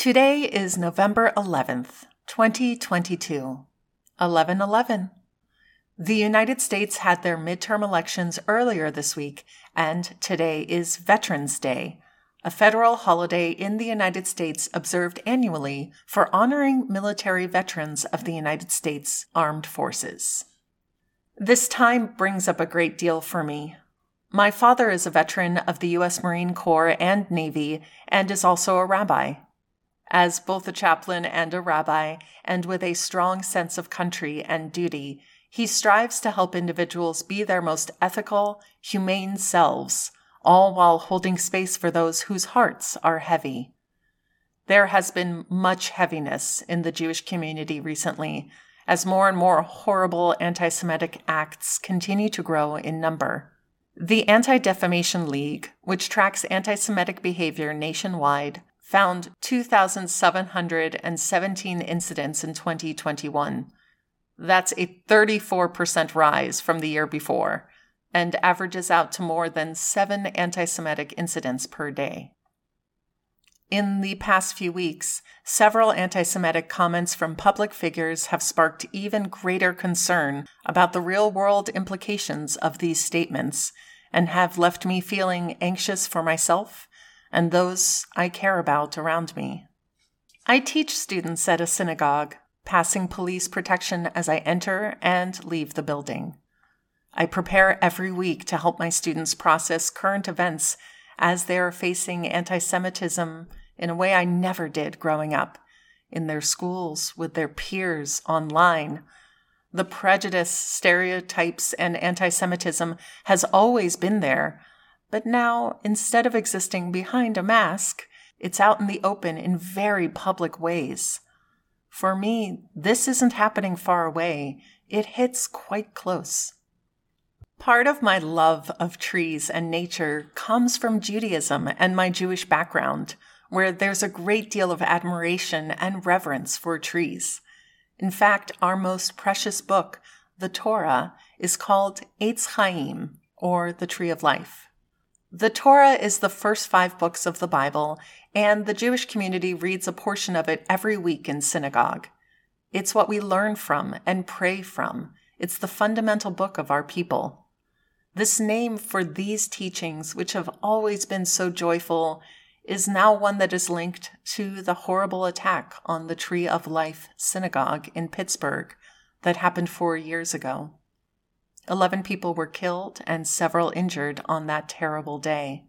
Today is November 11th, 2022. 1111. The United States had their midterm elections earlier this week, and today is Veterans Day, a federal holiday in the United States observed annually for honoring military veterans of the United States Armed Forces. This time brings up a great deal for me. My father is a veteran of the U.S. Marine Corps and Navy and is also a rabbi. As both a chaplain and a rabbi, and with a strong sense of country and duty, he strives to help individuals be their most ethical, humane selves, all while holding space for those whose hearts are heavy. There has been much heaviness in the Jewish community recently, as more and more horrible anti Semitic acts continue to grow in number. The Anti Defamation League, which tracks anti Semitic behavior nationwide, found 2,717 incidents in 2021. That's a 34% rise from the year before and averages out to more than seven anti Semitic incidents per day. In the past few weeks, several anti Semitic comments from public figures have sparked even greater concern about the real world implications of these statements and have left me feeling anxious for myself and those I care about around me. I teach students at a synagogue, passing police protection as I enter and leave the building. I prepare every week to help my students process current events as they are facing anti Semitism in a way I never did growing up, in their schools, with their peers, online. The prejudice, stereotypes, and anti Semitism has always been there, but now, instead of existing behind a mask, it's out in the open in very public ways. For me, this isn't happening far away, it hits quite close. Part of my love of trees and nature comes from Judaism and my Jewish background, where there's a great deal of admiration and reverence for trees. In fact, our most precious book, the Torah, is called Eitz Chaim, or the Tree of Life. The Torah is the first five books of the Bible, and the Jewish community reads a portion of it every week in synagogue. It's what we learn from and pray from. It's the fundamental book of our people. This name for these teachings, which have always been so joyful, is now one that is linked to the horrible attack on the Tree of Life synagogue in Pittsburgh that happened four years ago. 11 people were killed and several injured on that terrible day.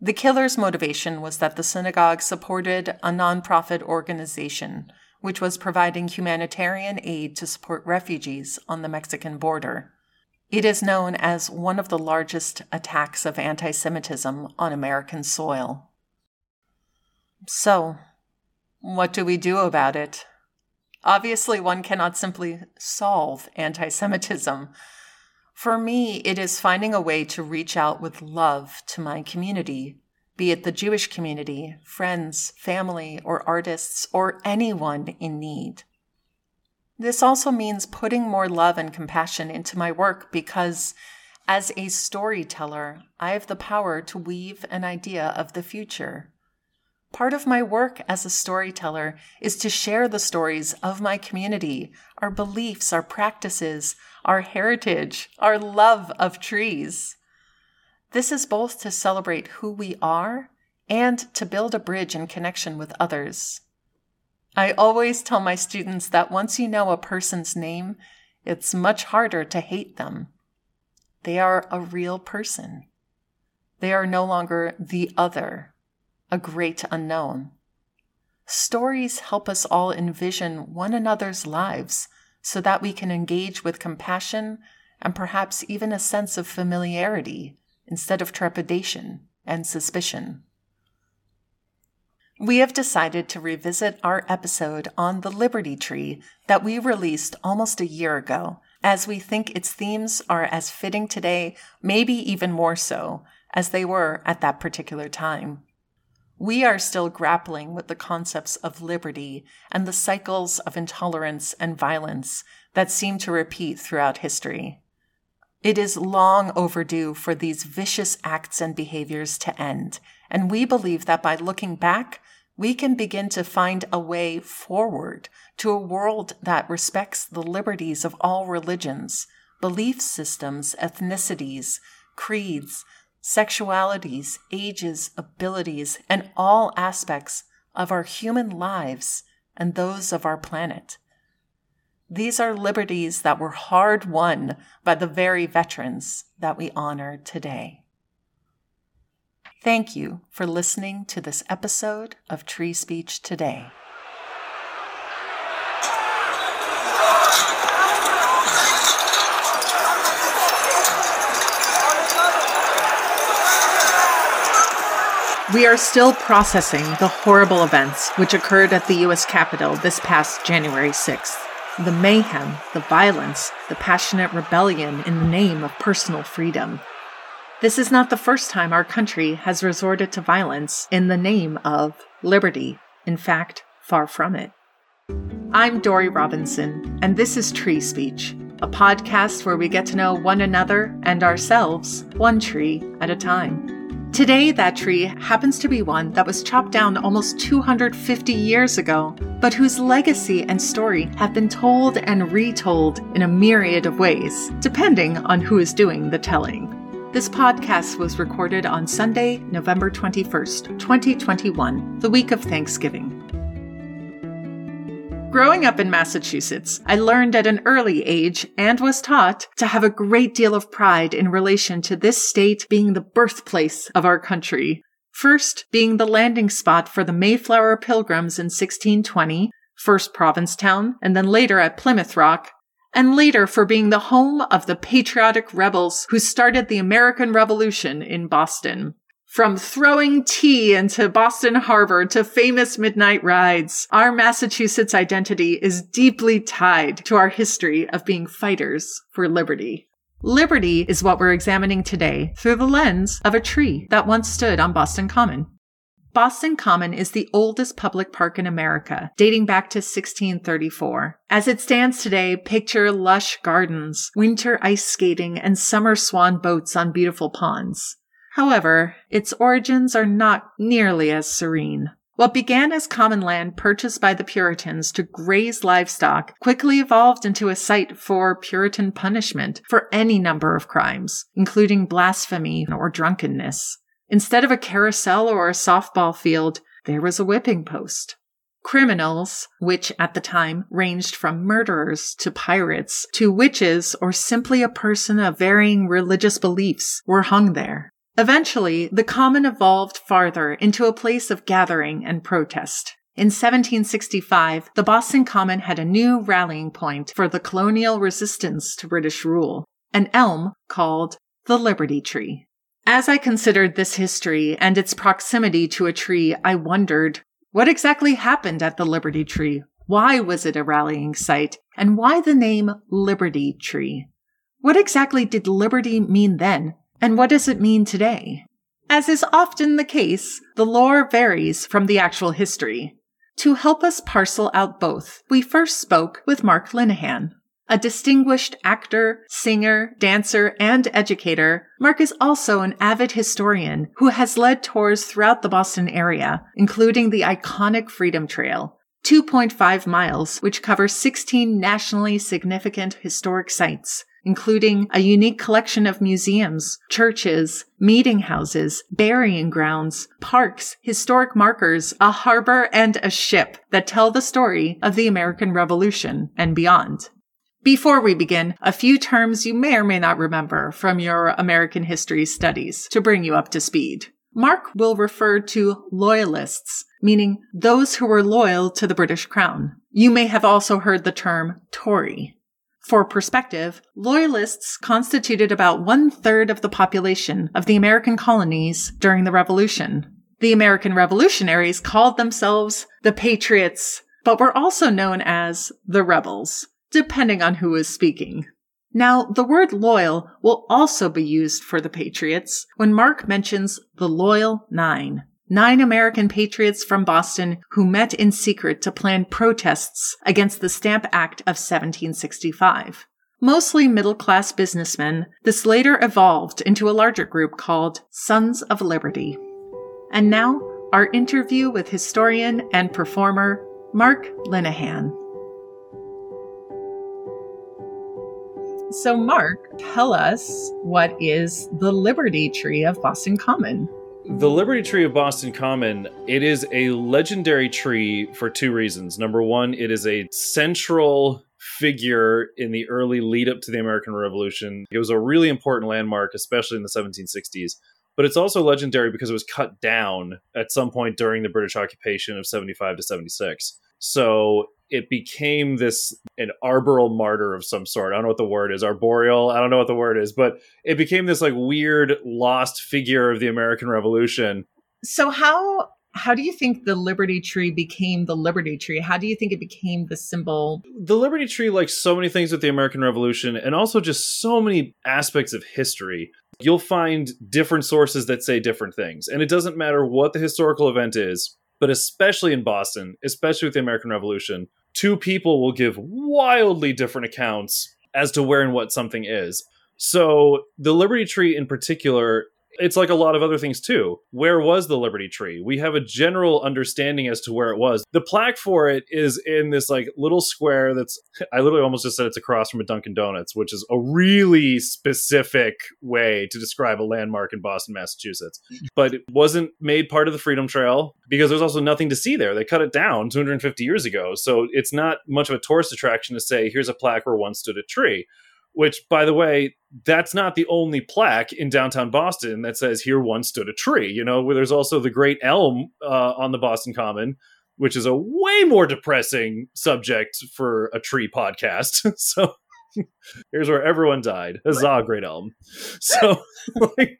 The killer's motivation was that the synagogue supported a nonprofit organization which was providing humanitarian aid to support refugees on the Mexican border. It is known as one of the largest attacks of anti Semitism on American soil. So, what do we do about it? Obviously, one cannot simply solve anti Semitism for me, it is finding a way to reach out with love to my community, be it the Jewish community, friends, family, or artists, or anyone in need. This also means putting more love and compassion into my work because, as a storyteller, I have the power to weave an idea of the future. Part of my work as a storyteller is to share the stories of my community, our beliefs, our practices, our heritage, our love of trees. This is both to celebrate who we are and to build a bridge in connection with others. I always tell my students that once you know a person's name, it's much harder to hate them. They are a real person. They are no longer the other, a great unknown. Stories help us all envision one another's lives so that we can engage with compassion and perhaps even a sense of familiarity instead of trepidation and suspicion. We have decided to revisit our episode on the Liberty Tree that we released almost a year ago, as we think its themes are as fitting today, maybe even more so, as they were at that particular time we are still grappling with the concepts of liberty and the cycles of intolerance and violence that seem to repeat throughout history. It is long overdue for these vicious acts and behaviors to end, and we believe that by looking back, we can begin to find a way forward to a world that respects the liberties of all religions, belief systems, ethnicities, creeds, sexualities, ages, abilities, and all aspects of our human lives and those of our planet. These are liberties that were hard won by the very veterans that we honor today. Thank you for listening to this episode of Tree Speech Today. We are still processing the horrible events which occurred at the U.S. Capitol this past January 6th. The mayhem, the violence, the passionate rebellion in the name of personal freedom. This is not the first time our country has resorted to violence in the name of liberty. In fact, far from it. I'm Dory Robinson, and this is Tree Speech, a podcast where we get to know one another and ourselves, one tree at a time. Today, that tree happens to be one that was chopped down almost 250 years ago, but whose legacy and story have been told and retold in a myriad of ways, depending on who is doing the telling. This podcast was recorded on Sunday, November 21st, 2021, the week of Thanksgiving. Growing up in Massachusetts, I learned at an early age and was taught to have a great deal of pride in relation to this state being the birthplace of our country. First, being the landing spot for the Mayflower Pilgrims in 1620, first Provincetown, and then later at Plymouth Rock, and later for being the home of the patriotic rebels who started the American Revolution in Boston. From throwing tea into Boston Harbor to famous midnight rides, our Massachusetts identity is deeply tied to our history of being fighters for liberty. Liberty is what we're examining today through the lens of a tree that once stood on Boston Common. Boston Common is the oldest public park in America, dating back to 1634. As it stands today, picture lush gardens, winter ice skating, and summer swan boats on beautiful ponds. However, its origins are not nearly as serene. What began as common land purchased by the Puritans to graze livestock quickly evolved into a site for Puritan punishment for any number of crimes, including blasphemy or drunkenness. Instead of a carousel or a softball field, there was a whipping post. Criminals, which at the time ranged from murderers to pirates to witches or simply a person of varying religious beliefs, were hung there. Eventually, the common evolved farther into a place of gathering and protest. In 1765, the Boston Common had a new rallying point for the colonial resistance to British rule, an elm called the Liberty Tree. As I considered this history and its proximity to a tree, I wondered what exactly happened at the Liberty Tree? Why was it a rallying site? And why the name Liberty Tree? What exactly did liberty mean then, and what does it mean today? As is often the case, the lore varies from the actual history. To help us parcel out both, we first spoke with Mark Linehan. A distinguished actor, singer, dancer, and educator, Mark is also an avid historian who has led tours throughout the Boston area, including the iconic Freedom Trail, 2.5 miles, which covers 16 nationally significant historic sites, including a unique collection of museums, churches, meeting houses, burying grounds, parks, historic markers, a harbor, and a ship that tell the story of the American Revolution and beyond. Before we begin, a few terms you may or may not remember from your American history studies to bring you up to speed. Mark will refer to loyalists, meaning those who were loyal to the British Crown. You may have also heard the term Tory. For perspective, Loyalists constituted about one third of the population of the American colonies during the Revolution. The American revolutionaries called themselves the Patriots, but were also known as the Rebels, depending on who was speaking. Now, the word loyal will also be used for the Patriots when Mark mentions the Loyal Nine nine American patriots from Boston who met in secret to plan protests against the Stamp Act of 1765. Mostly middle class businessmen, this later evolved into a larger group called Sons of Liberty. And now, our interview with historian and performer Mark Linehan. So, Mark, tell us what is the Liberty Tree of Boston Common? The Liberty Tree of Boston Common, it is a legendary tree for two reasons. Number one, it is a central figure in the early lead up to the American Revolution. It was a really important landmark, especially in the 1760s. But it's also legendary because it was cut down at some point during the British occupation of 75 to 76. So it became this an arboreal martyr of some sort. I don't know what the word is, arboreal. I don't know what the word is, but it became this like weird lost figure of the American Revolution. So how how do you think the Liberty Tree became the Liberty Tree? How do you think it became the symbol? The Liberty Tree, like so many things with the American Revolution, and also just so many aspects of history, you'll find different sources that say different things. And it doesn't matter what the historical event is, but especially in Boston, especially with the American Revolution, two people will give wildly different accounts as to where and what something is. So the Liberty Tree in particular it's like a lot of other things too. Where was the Liberty Tree? We have a general understanding as to where it was. The plaque for it is in this like little square that's I literally almost just said it's across from a Dunkin' Donuts, which is a really specific way to describe a landmark in Boston, Massachusetts. But it wasn't made part of the Freedom Trail because there's also nothing to see there. They cut it down 250 years ago. So it's not much of a tourist attraction to say here's a plaque where once stood a tree which by the way that's not the only plaque in downtown boston that says here once stood a tree you know where there's also the great elm uh, on the boston common which is a way more depressing subject for a tree podcast. So here's where everyone died. Huzzah great elm. So like,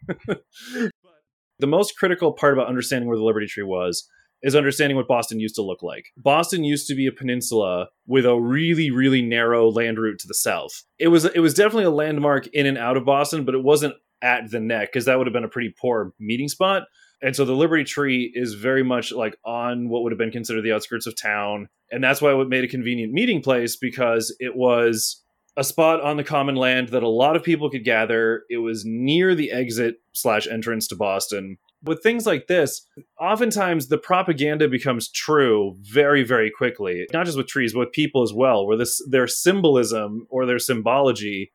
the most critical part about understanding where the liberty tree was is understanding what Boston used to look like. Boston used to be a peninsula with a really really narrow land route to the south. It was it was definitely a landmark in and out of Boston, but it wasn't at the neck because that would have been a pretty poor meeting spot. And so the Liberty Tree is very much like on what would have been considered the outskirts of town. And that's why it made a convenient meeting place because it was a spot on the common land that a lot of people could gather. It was near the exit slash entrance to Boston with things like this, oftentimes the propaganda becomes true very, very quickly. Not just with trees, but with people as well, where this their symbolism or their symbology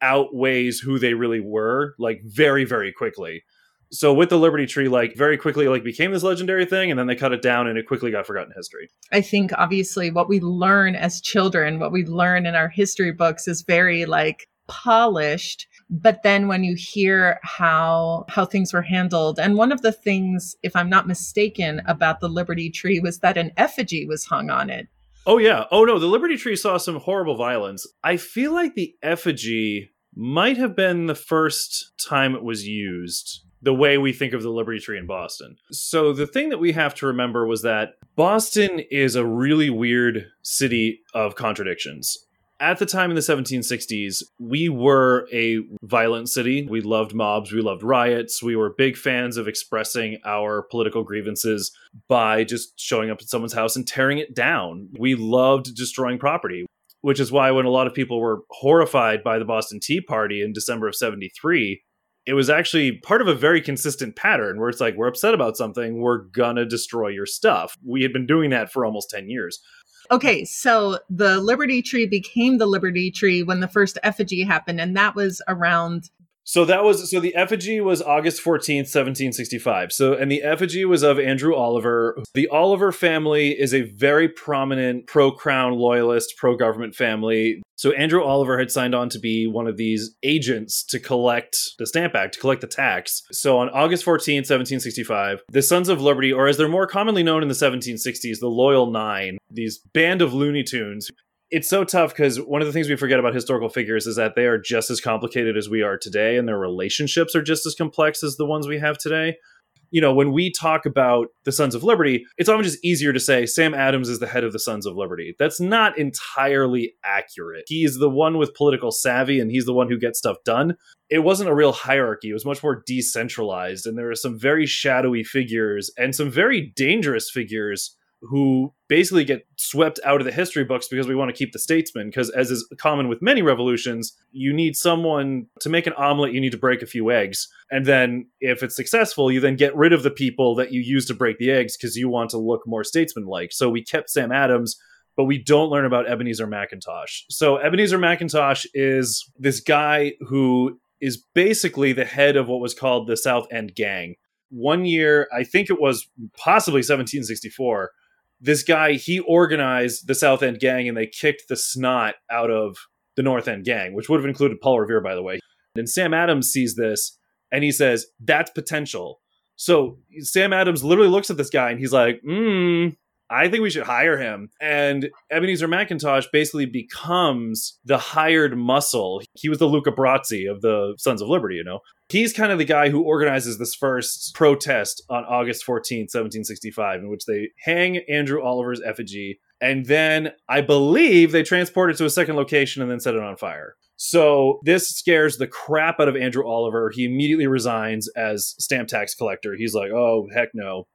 outweighs who they really were, like very, very quickly. So with the Liberty Tree, like very quickly, like became this legendary thing, and then they cut it down, and it quickly got forgotten history. I think obviously what we learn as children, what we learn in our history books, is very like polished but then when you hear how how things were handled and one of the things if i'm not mistaken about the liberty tree was that an effigy was hung on it. Oh yeah. Oh no the liberty tree saw some horrible violence. I feel like the effigy might have been the first time it was used the way we think of the Liberty Tree in Boston. So, the thing that we have to remember was that Boston is a really weird city of contradictions at the time in the 1760s, we were a violent city. We loved mobs, we loved riots. We were big fans of expressing our political grievances by just showing up at someone's house and tearing it down. We loved destroying property, which is why when a lot of people were horrified by the Boston Tea Party in December of 73, it was actually part of a very consistent pattern where it's like, we're upset about something, we're gonna destroy your stuff. We had been doing that for almost 10 years. Okay, so the Liberty Tree became the Liberty Tree when the first effigy happened, and that was around so that was so the effigy was August 14th, 1765. So and the effigy was of Andrew Oliver. The Oliver family is a very prominent pro-crown loyalist, pro-government family. So Andrew Oliver had signed on to be one of these agents to collect the Stamp Act, to collect the tax. So on August 14th, 1765, the Sons of Liberty, or as they're more commonly known in the 1760s, the Loyal Nine, these band of Looney Tunes it's so tough because one of the things we forget about historical figures is that they are just as complicated as we are today, and their relationships are just as complex as the ones we have today. You know, when we talk about the Sons of Liberty, it's often just easier to say Sam Adams is the head of the Sons of Liberty. That's not entirely accurate. He's the one with political savvy and he's the one who gets stuff done. It wasn't a real hierarchy, it was much more decentralized, and there are some very shadowy figures and some very dangerous figures who basically get swept out of the history books because we want to keep the statesmen. Because, as is common with many revolutions, you need someone to make an omelet, you need to break a few eggs. And then, if it's successful, you then get rid of the people that you use to break the eggs because you want to look more statesman-like. So, we kept Sam Adams but we don't learn about Ebenezer McIntosh. So Ebenezer McIntosh is this guy who is basically the head of what was called the South End Gang. One year, I think it was possibly 1764, this guy, he organized the South End Gang and they kicked the snot out of the North End Gang, which would have included Paul Revere, by the way. And Sam Adams sees this and he says, That's potential. So Sam Adams literally looks at this guy and he's like, Hmm, I think we should hire him. And Ebenezer McIntosh basically becomes the hired muscle. He was the Luca Brasi of the Sons of Liberty, you know. He's kind of the guy who organizes this first protest on August 14th, 1765, in which they hang Andrew Oliver's effigy. And then I believe they transport it to a second location and then set it on fire. So this scares the crap out of Andrew Oliver. He immediately resigns as stamp tax collector. He's like, oh, heck no.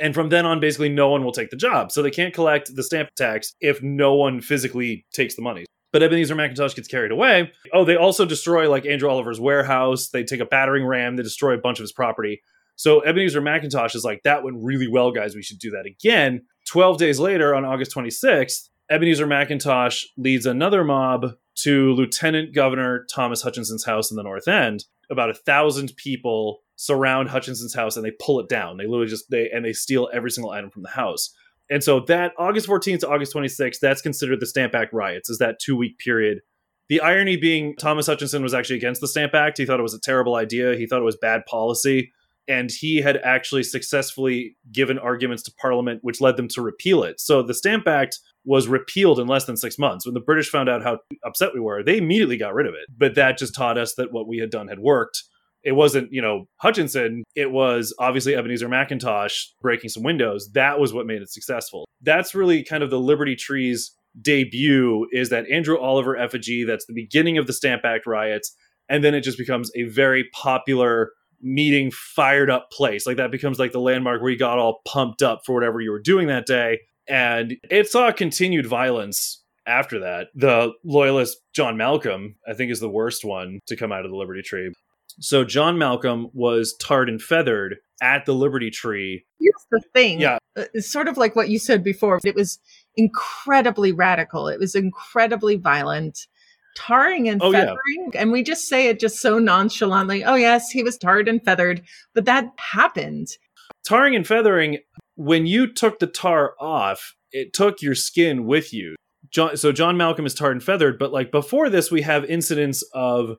And from then on, basically, no one will take the job. So they can't collect the stamp tax if no one physically takes the money. But Ebenezer McIntosh gets carried away. Oh, they also destroy like Andrew Oliver's warehouse. They take a battering ram. They destroy a bunch of his property. So Ebenezer McIntosh is like, that went really well, guys. We should do that again. 12 days later, on August 26th, Ebenezer McIntosh leads another mob to Lieutenant Governor Thomas Hutchinson's house in the North End. About a thousand people surround Hutchinson's house and they pull it down. They literally just they and they steal every single item from the house. And so that August 14th to August 26th, that's considered the Stamp Act riots, is that two week period. The irony being Thomas Hutchinson was actually against the Stamp Act. He thought it was a terrible idea. He thought it was bad policy. And he had actually successfully given arguments to Parliament, which led them to repeal it. So the Stamp Act was repealed in less than six months. When the British found out how upset we were, they immediately got rid of it. But that just taught us that what we had done had worked it wasn't, you know, Hutchinson. It was obviously Ebenezer McIntosh breaking some windows. That was what made it successful. That's really kind of the Liberty Tree's debut is that Andrew Oliver effigy. That's the beginning of the Stamp Act riots. And then it just becomes a very popular meeting, fired up place. Like that becomes like the landmark where you got all pumped up for whatever you were doing that day. And it saw continued violence after that. The loyalist John Malcolm, I think, is the worst one to come out of the Liberty Tree. So John Malcolm was tarred and feathered at the Liberty Tree. Here's the thing. Yeah. Uh, It's sort of like what you said before. It was incredibly radical. It was incredibly violent. Tarring and Oh, yeah. feathering. And we just say it just so nonchalantly. Oh, yes, he was tarred and feathered. But that happened. Tarring and feathering, when you took the tar off, it took your skin with you. John, so John Malcolm is tarred and feathered, but like before this, we have incidents of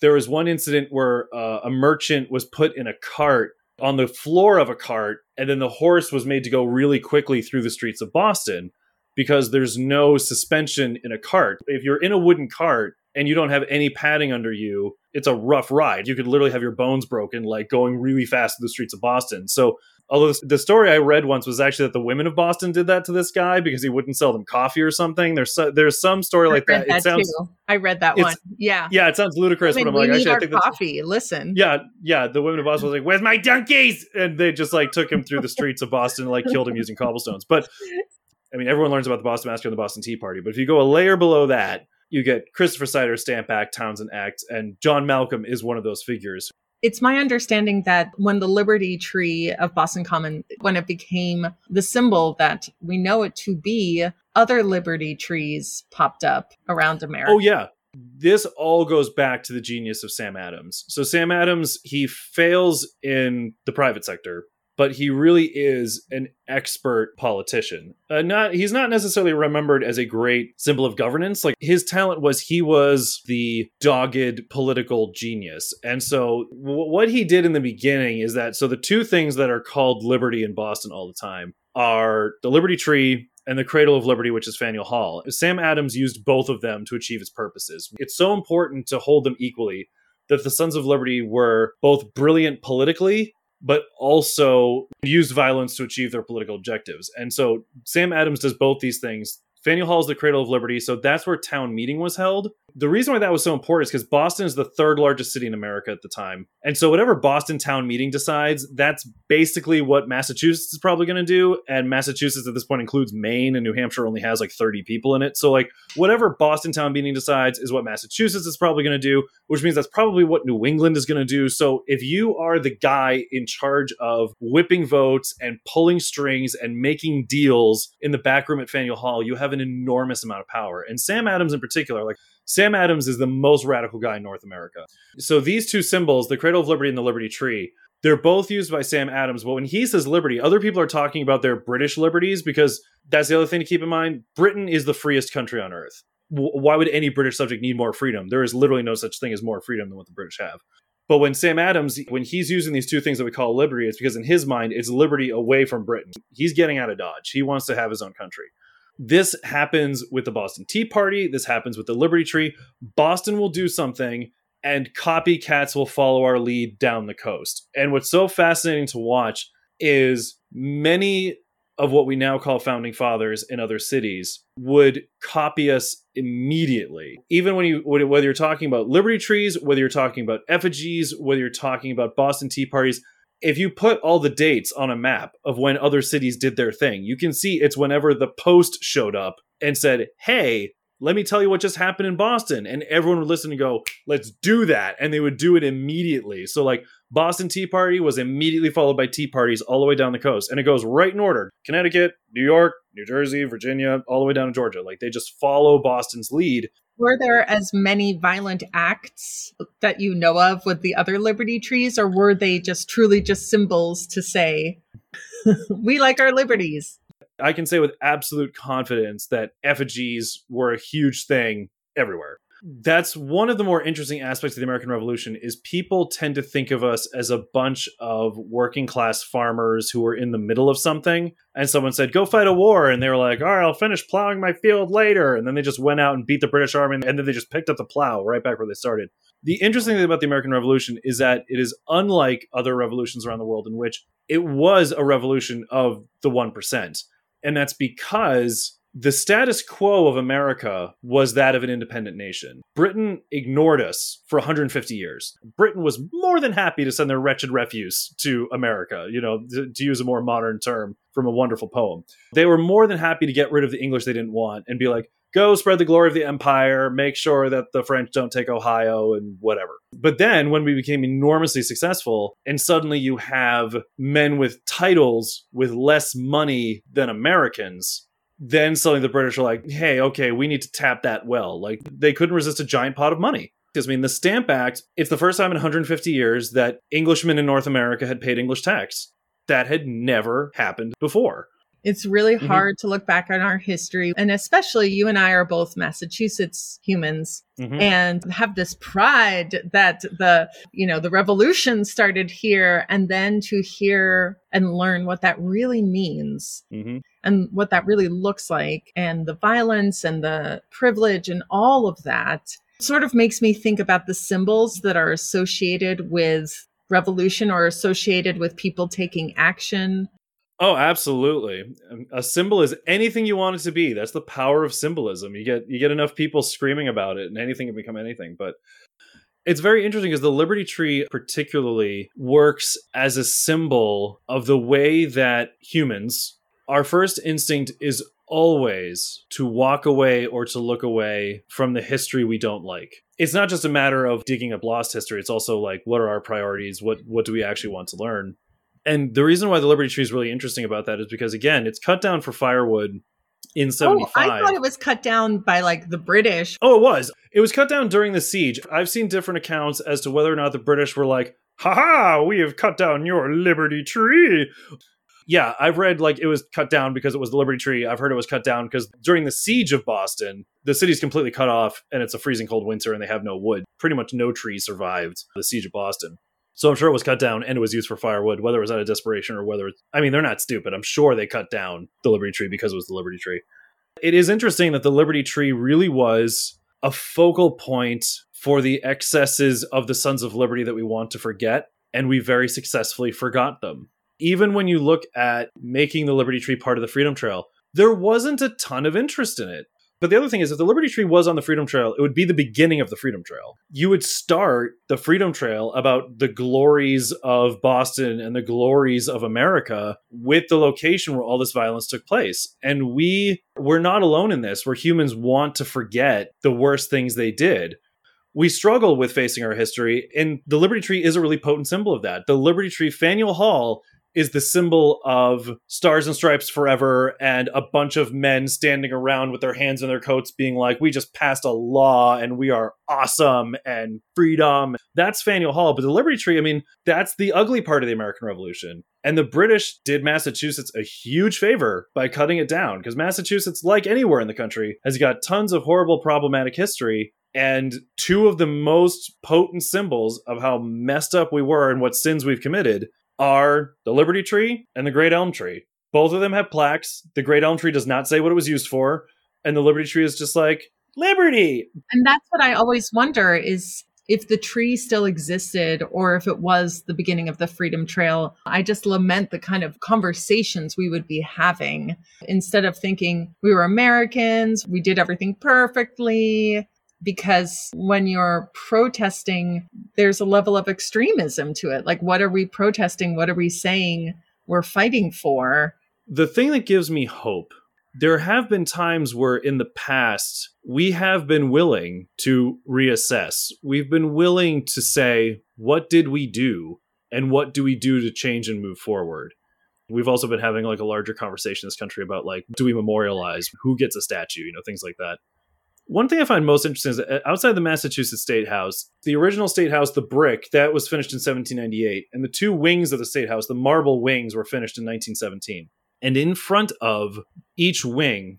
there was one incident where uh, a merchant was put in a cart on the floor of a cart, and then the horse was made to go really quickly through the streets of Boston because there's no suspension in a cart. If you're in a wooden cart and you don't have any padding under you, it's a rough ride. You could literally have your bones broken, like going really fast through the streets of Boston. So, although the story I read once was actually that the women of Boston did that to this guy because he wouldn't sell them coffee or something. There's so, there's some story like I read that. It sounds too. I read that one. Yeah. yeah, it sounds ludicrous, I mean, but I'm like, actually, I think that's coffee. Listen. yeah, yeah. The women of Boston was like, "Where's my donkeys?" And they just like took him through the streets of Boston, and, like killed him using cobblestones. But I mean, everyone learns about the Boston Massacre and the Boston Tea Party. But if you go a layer below that, you get Christopher Seider, Stamp Act, Townshend Act, and John Malcolm is one of those figures. It's my understanding that when the Liberty Tree of Boston Common, when it became the symbol that we know it to be, other Liberty trees popped up around America. Oh yeah. This all goes back to the genius of Sam Adams. So Sam Adams, he fails in the private sector, but he really is an expert politician. Uh, not he's not necessarily remembered as a great symbol of governance. Like his talent was he was the dogged political genius. And so w- what he did in the beginning is that so the two things that are called liberty in Boston all the time are the Liberty Tree and the Cradle of Liberty, which is Faneuil Hall. Sam Adams used both of them to achieve his purposes. It's so important to hold them equally that the Sons of Liberty were both brilliant politically, but also used violence to achieve their political objectives. And so Sam Adams does both these things. Faneuil Hall is the Cradle of Liberty, so that's where town meeting was held. The reason why that was so important is because Boston is the third largest city in America at the time. And so, whatever Boston town meeting decides, that's basically what Massachusetts is probably going to do. And Massachusetts at this point includes Maine, and New Hampshire only has like 30 people in it. So, like, whatever Boston town meeting decides is what Massachusetts is probably going to do, which means that's probably what New England is going to do. So, if you are the guy in charge of whipping votes and pulling strings and making deals in the back room at Faneuil Hall, you have an enormous amount of power. And Sam Adams, in particular, like, Sam Adams is the most radical guy in North America. So these two symbols, the Cradle of Liberty and the Liberty Tree, they're both used by Sam Adams. But when he says liberty, other people are talking about their British liberties because that's the other thing to keep in mind. Britain is the freest country on earth. Why would any British subject need more freedom? There is literally no such thing as more freedom than what the British have. But when Sam Adams, when he's using these two things that we call liberty, it's because in his mind, it's liberty away from Britain. He's getting out of Dodge. He wants to have his own country. This happens with the Boston Tea Party. This happens with the Liberty Tree. Boston will do something, and copycats will follow our lead down the coast. And what's so fascinating to watch is many of what we now call founding fathers in other cities would copy us immediately. Even when you whether you're talking about liberty trees, whether you're talking about effigies, whether you're talking about Boston Tea Parties, if you put all the dates on a map of when other cities did their thing, you can see it's whenever the Post showed up and said, Hey, let me tell you what just happened in Boston. And everyone would listen and go, Let's do that. And they would do it immediately. So, like, Boston Tea Party was immediately followed by tea parties all the way down the coast. And it goes right in order Connecticut, New York, New Jersey, Virginia, all the way down to Georgia. Like, they just follow Boston's lead were there as many violent acts that you know of with the other liberty trees or were they just truly just symbols to say we like our liberties i can say with absolute confidence that effigies were a huge thing everywhere that's one of the more interesting aspects of the American Revolution is people tend to think of us as a bunch of working class farmers who were in the middle of something and someone said go fight a war and they were like all right I'll finish plowing my field later and then they just went out and beat the British army and then they just picked up the plow right back where they started. The interesting thing about the American Revolution is that it is unlike other revolutions around the world in which it was a revolution of the 1%. And that's because the status quo of America was that of an independent nation. Britain ignored us for 150 years. Britain was more than happy to send their wretched refuse to America, you know, to, to, use a more modern term from a wonderful poem. They were more than happy to get rid of the English they didn't want and be like, go spread the glory of the empire, make sure that the French don't take Ohio and whatever. But then when we became enormously successful, and suddenly you have men with titles with less money than Americans then suddenly the British are like, hey, okay, we need to tap that well. Like they couldn't resist a giant pot of money. Because I mean, the Stamp Act, it's the first time in 150 years that Englishmen in North America had paid English tax. That had never happened before. It's really mm-hmm. hard to look back on our history. And especially you and I are both Massachusetts humans mm-hmm. and have this pride that the, you know, the revolution started here and then to hear and learn what that really means. Mm-hmm. And what that really looks like, and the violence and the privilege and all of that sort of makes me think about the symbols that are associated with revolution or associated with people taking action Oh, absolutely. Um, a symbol is anything you want it to be. That's the power of symbolism. You get you get enough people screaming about it and anything can become anything. But it's very interesting because the Liberty Tree particularly works as a symbol of the way that humans, our first instinct is always to walk away or to look away from the history we don't like. It's not just a matter of digging up lost history, it's also like what are our priorities? What what do we actually want to learn? and the reason why the Liberty Tree is really interesting about that is because again, it's cut down for firewood in 75. Oh, I thought it was cut down by like the British. Oh, it was. It was cut down during the siege. I've seen different accounts as to whether or not the British were like, "Ha ha, we have cut down your Liberty Tree." Yeah, I've read like it was cut down because it was the Liberty Tree. I've heard it was cut down because during the siege of Boston, the city's completely cut off and it's a freezing cold winter and they have no wood. Pretty much no tree survived the siege of Boston. So I'm sure it was cut down and it was used for firewood, whether it was out of desperation or whether I mean they're not stupid. I'm sure they cut down the Liberty Tree because it was the Liberty Tree. It is interesting that the Liberty Tree really was a focal point for the excesses of the Sons of Liberty that we want to forget, and we very successfully forgot them. Even when you look at making the Liberty Tree part of the Freedom Trail, there wasn't a ton of interest in it But the other thing is, if the Liberty Tree was on the Freedom Trail, it would be the beginning of the Freedom Trail. You would start the Freedom Trail about the glories of Boston and the glories of America with the location where all this violence took place. And we we're not alone in this, where humans want to forget the worst things they did we struggle with facing our history, and the Liberty Tree is a really potent symbol of that. The Liberty Tree, Faneuil Hall, is the symbol of stars and stripes forever and a bunch of men standing around with their hands in their coats being like we just passed a law and we are awesome and freedom. That's faneuil hall but the liberty tree i mean that's the ugly part of the american revolution. And the british did massachusetts a huge favor by cutting it down because massachusetts like anywhere in the country has got tons of horrible problematic history and two of the most potent symbols of how messed up we were and what sins we've committed are the Liberty Tree and the Great Elm Tree. Both of them have plaques. The Great Elm Tree does not say what it was used for, and the Liberty Tree is just like Liberty. And that's what I always wonder is if the tree still existed or if it was the beginning of the Freedom Trail. I just lament the kind of conversations we would be having instead of thinking we were Americans, we did everything perfectly because when you're protesting, there's a level of extremism to it. Like, what are we protesting? What are we saying we're fighting for? The thing that gives me hope there have been times where in the past we have been willing to reassess. We've been willing to say, what did we do? And what do we do to change and move forward? We've also been having like a larger conversation in this country about like, do we memorialize? Who gets a statue? You know, things like that. One thing I find most interesting is uh, outside the Massachusetts State House, the original State House, the brick, that was finished in 1798, and the two wings of the State House, the marble wings, were finished in 1917. And in front of each wing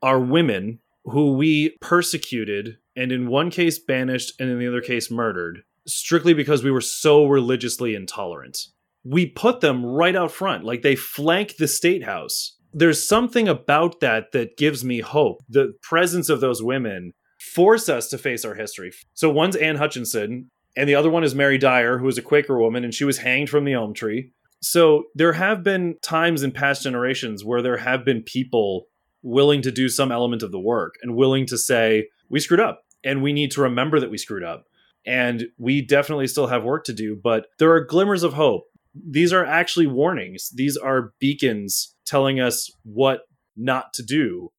are women who we persecuted and in one case banished and in the other case murdered strictly because we were so religiously intolerant. We put them right out front, like they flank the State House there's something about that that gives me hope. The presence of those women force us to face our history. So one's Anne Hutchinson, and the other one is Mary Dyer, who was a Quaker woman, and she was hanged from the elm tree. So there have been times in past generations where there have been people willing to do some element of the work and willing to say, we screwed up and we need to remember that we screwed up. And we definitely still have work to do, but there are glimmers of hope. These are actually warnings, these are beacons telling us what not to do.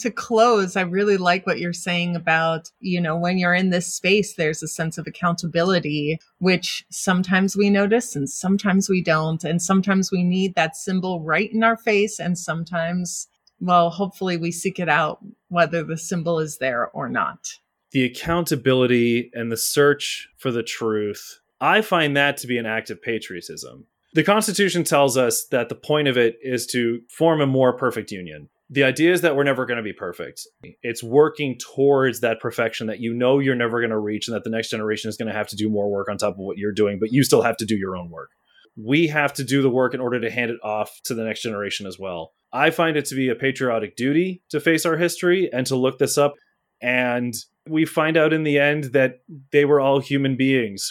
To close, I really like what you're saying about, you know, when you're in this space, there's a sense of accountability, which sometimes we notice and sometimes we don't. And sometimes we need that symbol right in our face. And sometimes, well, hopefully we seek it out, whether the symbol is there or not. The accountability and the search for the truth, I find that to be an act of patriotism the Constitution tells us that the point of it is to form a more perfect union. The idea is that we're never going to be perfect. It's working towards that perfection that you know you're never going to reach and that the next generation is going to have to do more work on top of what you're doing, but you still have to do your own work. We have to do the work in order to hand it off to the next generation as well. I find it to be a patriotic duty to face our history and to look this up. And we find out in the end that they were all human beings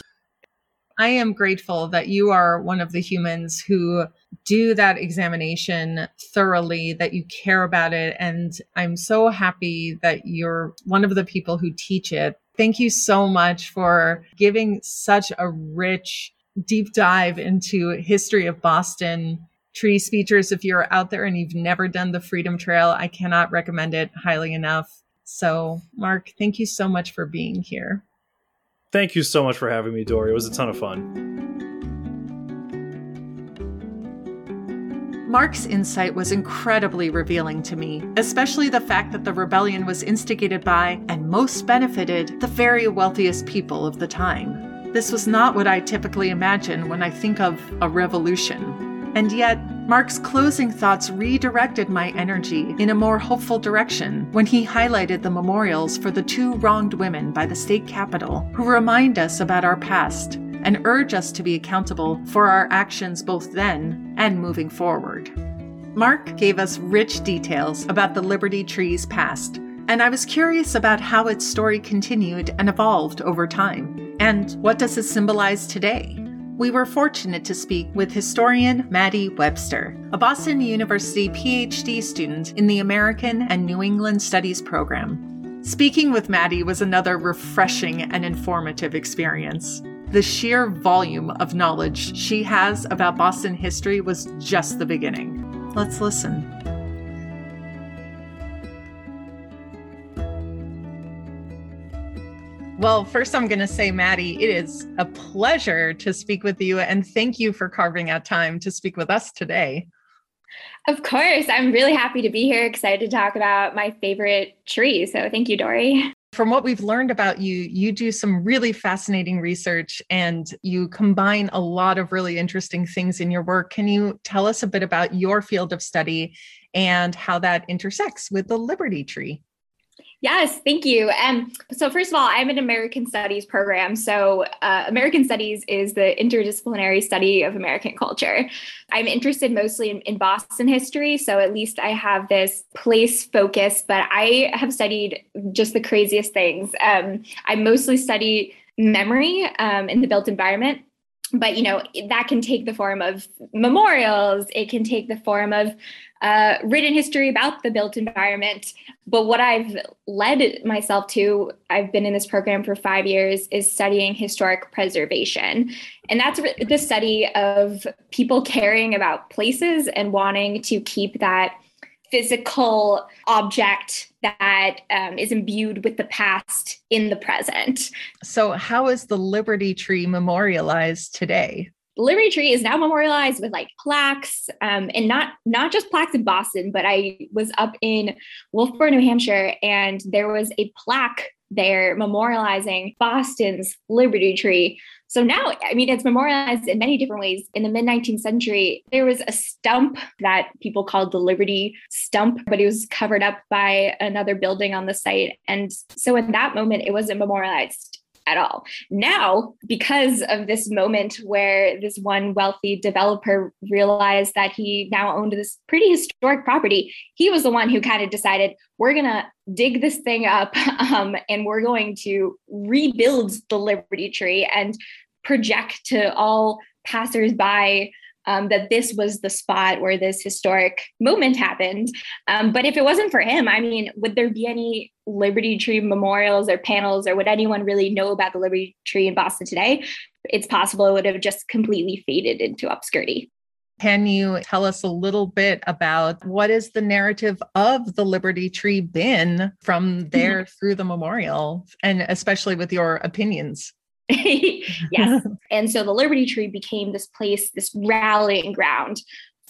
I am grateful that you are one of the humans who do that examination thoroughly, that you care about it. And I'm so happy that you're one of the people who teach it. Thank you so much for giving such a rich, deep dive into history of Boston. Tree speechers, if you're out there and you've never done the Freedom Trail, I cannot recommend it highly enough. So, Mark, thank you so much for being here. Thank you so much for having me, Dory. It was a ton of fun. Mark's insight was incredibly revealing to me, especially the fact that the rebellion was instigated by and most benefited the very wealthiest people of the time. This was not what I typically imagine when I think of a revolution. And yet, Mark's closing thoughts redirected my energy in a more hopeful direction when he highlighted the memorials for the two wronged women by the state capitol who remind us about our past and urge us to be accountable for our actions both then and moving forward. Mark gave us rich details about the Liberty Tree's past, and I was curious about how its story continued and evolved over time. And what does it symbolize today? We were fortunate to speak with historian Maddie Webster, a Boston University PhD student in the American and New England Studies program. Speaking with Maddie was another refreshing and informative experience. The sheer volume of knowledge she has about Boston history was just the beginning. Let's listen. Well, first, I'm going to say, Maddie, it is a pleasure to speak with you. And thank you for carving out time to speak with us today. Of course. I'm really happy to be here, excited to talk about my favorite tree. So thank you, Dory. From what we've learned about you, you do some really fascinating research and you combine a lot of really interesting things in your work. Can you tell us a bit about your field of study and how that intersects with the Liberty Tree? Yes, thank you. Um, so, first of all, I'm an American Studies program. So, uh, American Studies is the interdisciplinary study of American culture. I'm interested mostly in, in Boston history. So, at least I have this place focus, but I have studied just the craziest things. Um, I mostly study memory um, in the built environment but you know that can take the form of memorials it can take the form of uh, written history about the built environment but what i've led myself to i've been in this program for five years is studying historic preservation and that's the study of people caring about places and wanting to keep that physical object that um, is imbued with the past in the present. So, how is the Liberty Tree memorialized today? The Liberty Tree is now memorialized with like plaques, um, and not not just plaques in Boston, but I was up in Wolfeboro, New Hampshire, and there was a plaque there memorializing Boston's Liberty Tree so now, I mean, it's memorialized in many different ways. In the mid 19th century, there was a stump that people called the Liberty Stump, but it was covered up by another building on the site. And so in that moment, it wasn't memorialized at all. Now, because of this moment where this one wealthy developer realized that he now owned this pretty historic property, he was the one who kind of decided, we're going to dig this thing up um, and we're going to rebuild the Liberty Tree and project to all passersby um, that this was the spot where this historic moment happened. Um, but if it wasn't for him, I mean, would there be any Liberty Tree memorials or panels, or would anyone really know about the Liberty Tree in Boston today? It's possible it would have just completely faded into obscurity. Can you tell us a little bit about what is the narrative of the Liberty Tree been from there mm-hmm. through the memorial, and especially with your opinions? yes. and so the Liberty Tree became this place, this rallying ground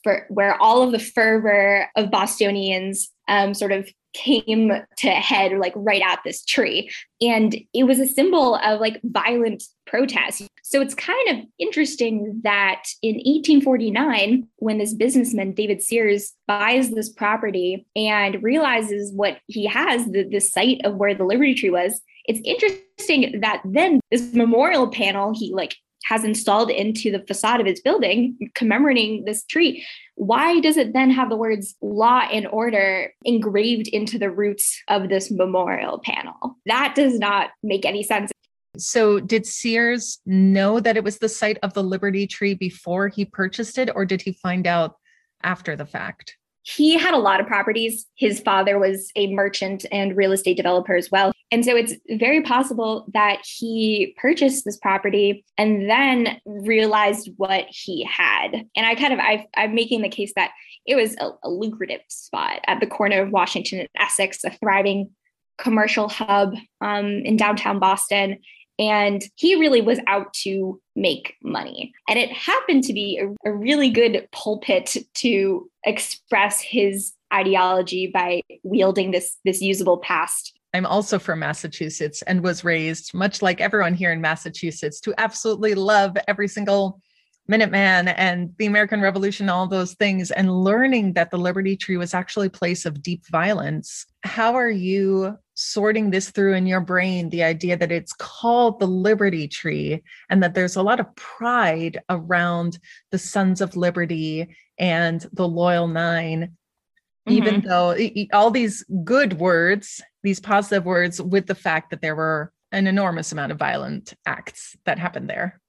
for where all of the fervor of Bostonians um, sort of came to head like right at this tree and it was a symbol of like violent protest so it's kind of interesting that in 1849 when this businessman david sears buys this property and realizes what he has the, the site of where the liberty tree was it's interesting that then this memorial panel he like has installed into the facade of his building commemorating this tree why does it then have the words law and order engraved into the roots of this memorial panel that does not make any sense so, did Sears know that it was the site of the Liberty Tree before he purchased it, or did he find out after the fact? he had a lot of properties. His father was a merchant and real estate developer as well. And so it's very possible that he purchased this property and then realized what he had. And I kind of, i am making the case that it was a, a lucrative spot at the corner of Washington and Essex, a thriving commercial hub um, in downtown Boston. And he really was out to make money. And it happened to be a, a really good pulpit to express his ideology by wielding this, this usable past I'm also from Massachusetts and was raised, much like everyone here in Massachusetts, to absolutely love every single Minuteman and the American Revolution, all those things, and learning that the Liberty Tree was actually a place of deep violence. How are you sorting this through in your brain the idea that it's called the Liberty Tree and that there's a lot of pride around the Sons of Liberty and the Loyal 9 mm-hmm. even though all these good words, these positive words, with the fact that there were an enormous amount of violent acts that happened there.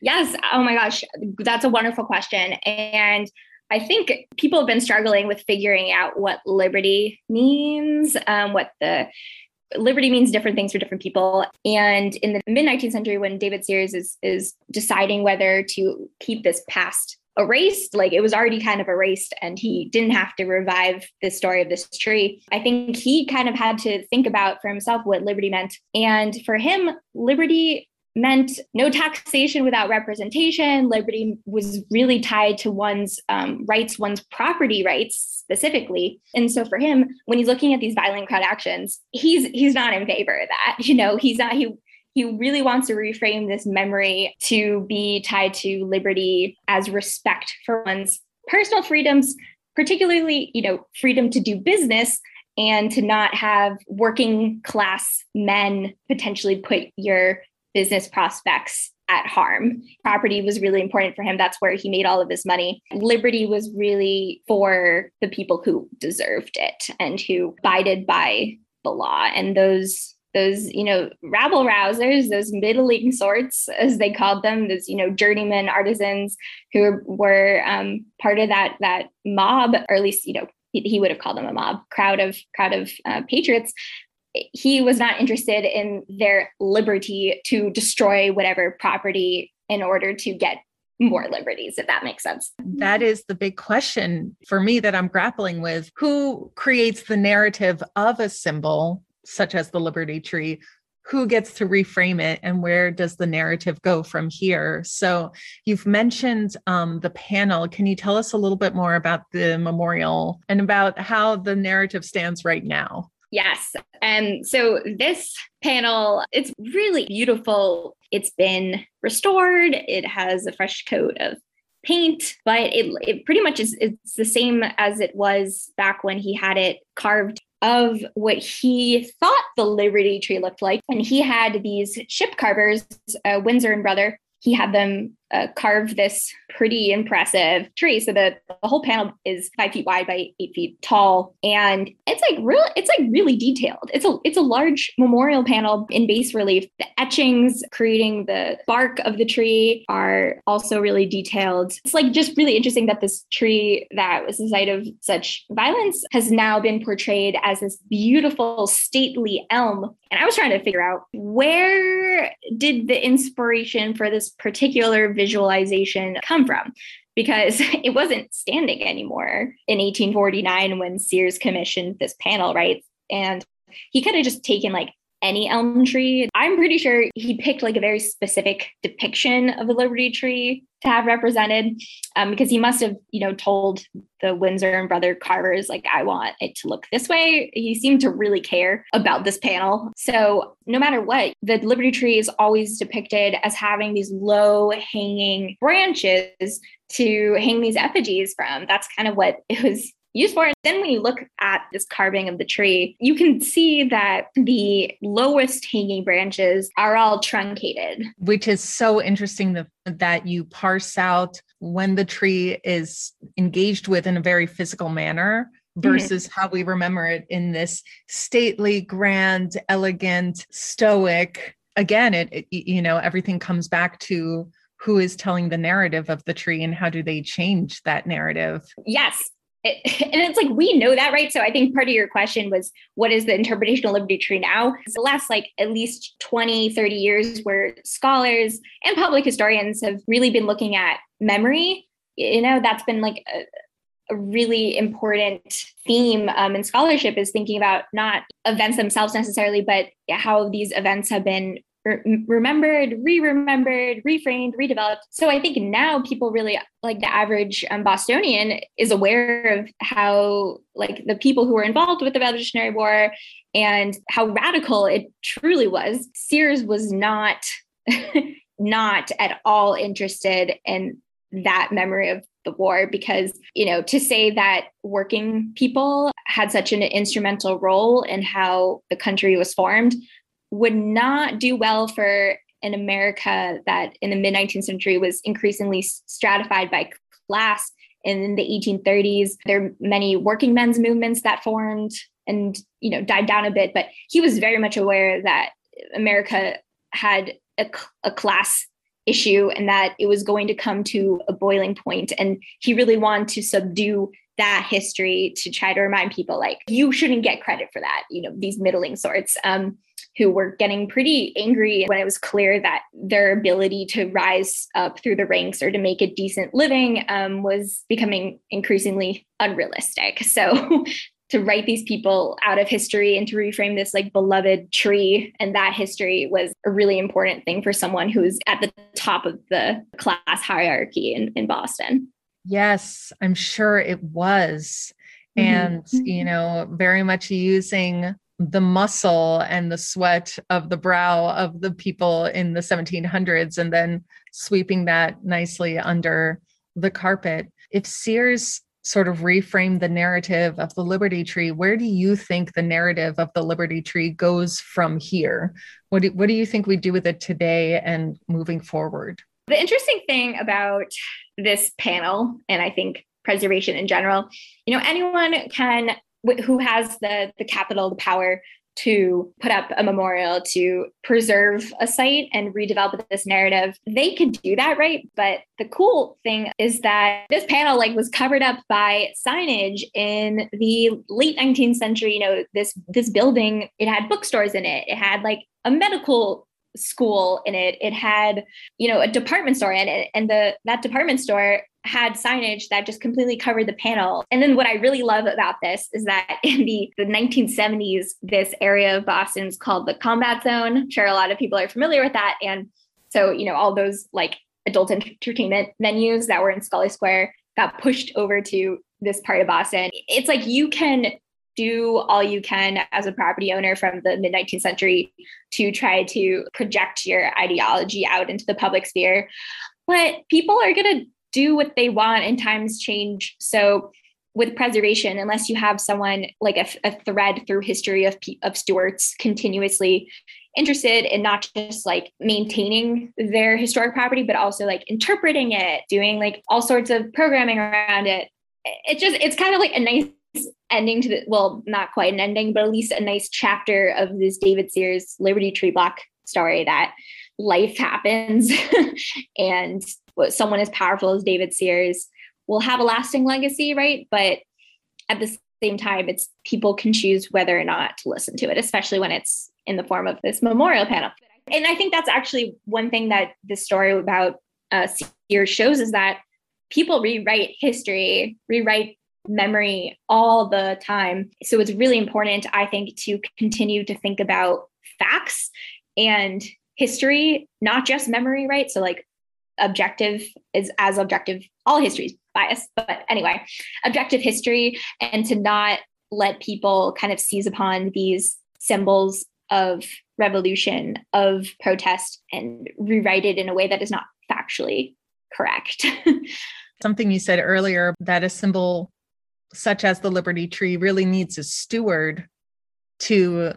Yes. Oh my gosh. That's a wonderful question. And I think people have been struggling with figuring out what liberty means, um, what the liberty means different things for different people. And in the mid 19th century, when David Sears is is deciding whether to keep this past erased, like it was already kind of erased, and he didn't have to revive the story of this tree. I think he kind of had to think about for himself what liberty meant. And for him, liberty meant no taxation without representation. Liberty was really tied to one's um, rights, one's property rights specifically. And so for him, when he's looking at these violent crowd actions, he's he's not in favor of that. You know, he's not he he really wants to reframe this memory to be tied to liberty as respect for one's personal freedoms, particularly, you know, freedom to do business and to not have working class men potentially put your business prospects at harm. Property was really important for him. That's where he made all of his money. Liberty was really for the people who deserved it and who abided by the law. And those those you know rabble rousers those middling sorts as they called them those you know journeyman artisans who were um, part of that that mob or at least you know he, he, would have called them a mob crowd of crowd of uh, patriots he was not interested in their liberty to destroy whatever property in order to get more liberties, if that makes sense. That is the big question for me that I'm grappling with. Who creates the narrative of a symbol, such as the Liberty Tree? Who gets to reframe it and where does the narrative go from here? So, you've mentioned um, the panel. Can you tell us a little bit more about the memorial and about how the narrative stands right now? Yes. And so this panel, it's really beautiful. It's been restored. It has a fresh coat of paint, but it, it pretty much is it's the same as it was back when he had it carved of what he thought the Liberty Tree looked like. And he had these ship carvers, uh, Windsor and Brother, he had them uh, carve this pretty impressive tree. So the, the whole panel is five feet wide by eight feet tall, and it's like real. It's like really detailed. It's a it's a large memorial panel in bas relief. The etchings creating the bark of the tree are also really detailed. It's like just really interesting that this tree that was the site of such violence has now been portrayed as this beautiful stately elm. And I was trying to figure out where did the inspiration for this particular visualization come from because it wasn't standing anymore in 1849 when Sears commissioned this panel, right? And he could have just taken like any elm tree. I'm pretty sure he picked like a very specific depiction of the Liberty tree to have represented um, because he must have, you know, told the Windsor and Brother carvers, like, I want it to look this way. He seemed to really care about this panel. So, no matter what, the Liberty tree is always depicted as having these low hanging branches to hang these effigies from. That's kind of what it was used for. And then when you look at this carving of the tree, you can see that the lowest hanging branches are all truncated. Which is so interesting that, that you parse out when the tree is engaged with in a very physical manner mm-hmm. versus mm-hmm. how we remember it in this stately, grand, elegant, stoic. Again, it, it you know everything comes back to who is telling the narrative of the tree and how do they change that narrative yes it, and it's like we know that right? So i think part of your question was what is the interpretation of liberty tree now? It's the last like at least 20 30 years where scholars and public historians have really been looking at memory you know that's been like a, a really important theme um, in scholarship is thinking about not events themselves necessarily but how these events have been remembered, re-remembered, reframed, redeveloped. So I think now people really like the average um, Bostonian is aware of how like the people who were involved with the Revolutionary War and how radical it truly was. Sears was not not at all interested in that memory of the war because you know to say that working people had such an instrumental role in how the country was formed would not do well for an America that in the mid 19th century was increasingly stratified by class. In the 1830s, there are many working men's movements that formed and you know died down a bit. But he was very much aware that America had a, a class issue and that it was going to come to a boiling point. point and he really wanted to subdue that history to try to remind people like you shouldn't get credit for that you know these middling sorts um, who were getting pretty angry when it was clear that their ability to rise up through the ranks or to make a decent living um, was becoming increasingly unrealistic. So to write these people out of history and to reframe this like beloved tree and that history was a really important thing for someone who's at the top of the class hierarchy in, in boston. Yes i'm sure it was. Mm-hmm. and you know very much using the muscle and the sweat of the brow of the people in the 1700s and then sweeping that nicely under the carpet if sears sort of reframed the narrative of the Liberty Tree, where do you think the narrative of the Liberty Tree goes from here? What do, what do you think we do with it today and moving forward? The interesting thing about this panel, and I think preservation in general, you know, anyone can who has the the capital, the power to put up a memorial to preserve a site and redevelop this narrative. They can do that right? But the cool thing is that this panel like was covered up by signage in the late 19th century. You know this this building it had bookstores in it. It had like a medical school in it. It had you know a department store in it. And the that department store had signage that just completely covered the panel. And then what I really love about this is that in the, the 1970s, this area of Boston is called the combat zone. I'm sure a lot of people are familiar with that. And so, you know, all those like adult entertainment venues that were in Scollay Square got pushed over to this part of Boston. It's like you can do all you can as a property owner from the mid 19th century to try to project your ideology out into the public sphere. But people are going to do what they want and times change. So with preservation, unless you have someone like a, a thread through history of, of stewards continuously interested in not just like maintaining their historic property, but also like interpreting it, doing like all sorts of programming around it. It just, it's kind of like a nice ending to the, well, not quite an ending, but at least a nice chapter of this David Sears Liberty Tree Block story that life happens and someone as powerful as David Sears will have a lasting legacy, right? But at the same time, it's people can choose whether or not to listen to it, especially when it's in the form of this memorial panel. And I think that's actually one thing that this story about uh, Sears shows is that people rewrite history, rewrite memory all the time. So it's really important, I think, to continue to think about facts and history, not just memory, right? So, like, objective is as objective, all history is biased, but anyway, objective history, and to not let people kind of seize upon these symbols of revolution, of protest, and rewrite it in a way that is not factually correct. Something you said earlier that a symbol such as the Liberty Tree really needs a steward to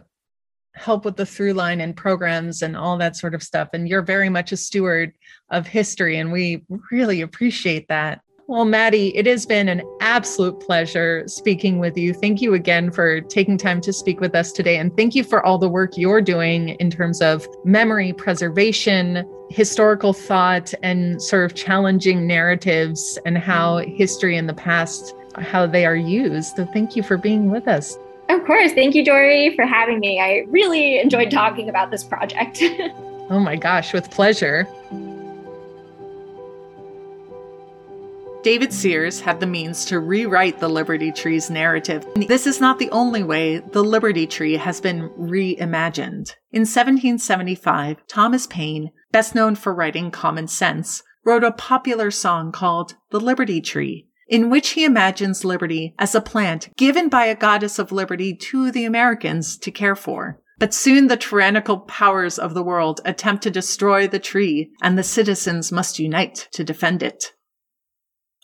help with the through line and programs and all that sort of stuff. And you're very much a steward of history, and we really appreciate that. Well, Maddie, it has been an absolute pleasure speaking with you. Thank you again for taking time to speak with us today. And thank you for all the work you're doing in terms of memory preservation, historical thought, and sort of challenging narratives and how history in the past, how they are used. So thank you for being with us. Of course. Thank you, Dory, for having me. I really enjoyed talking about this project. oh my gosh, with pleasure. David Sears had the means to rewrite the Liberty Tree's narrative. This is not the only way the Liberty Tree has been reimagined. In 1775, Thomas Paine, best known for writing Common Sense, wrote a popular song called The Liberty Tree in which he imagines liberty as a plant given by a goddess of liberty to the Americans to care for. But soon the tyrannical powers of the world attempt to destroy the tree, and the citizens must unite to defend it.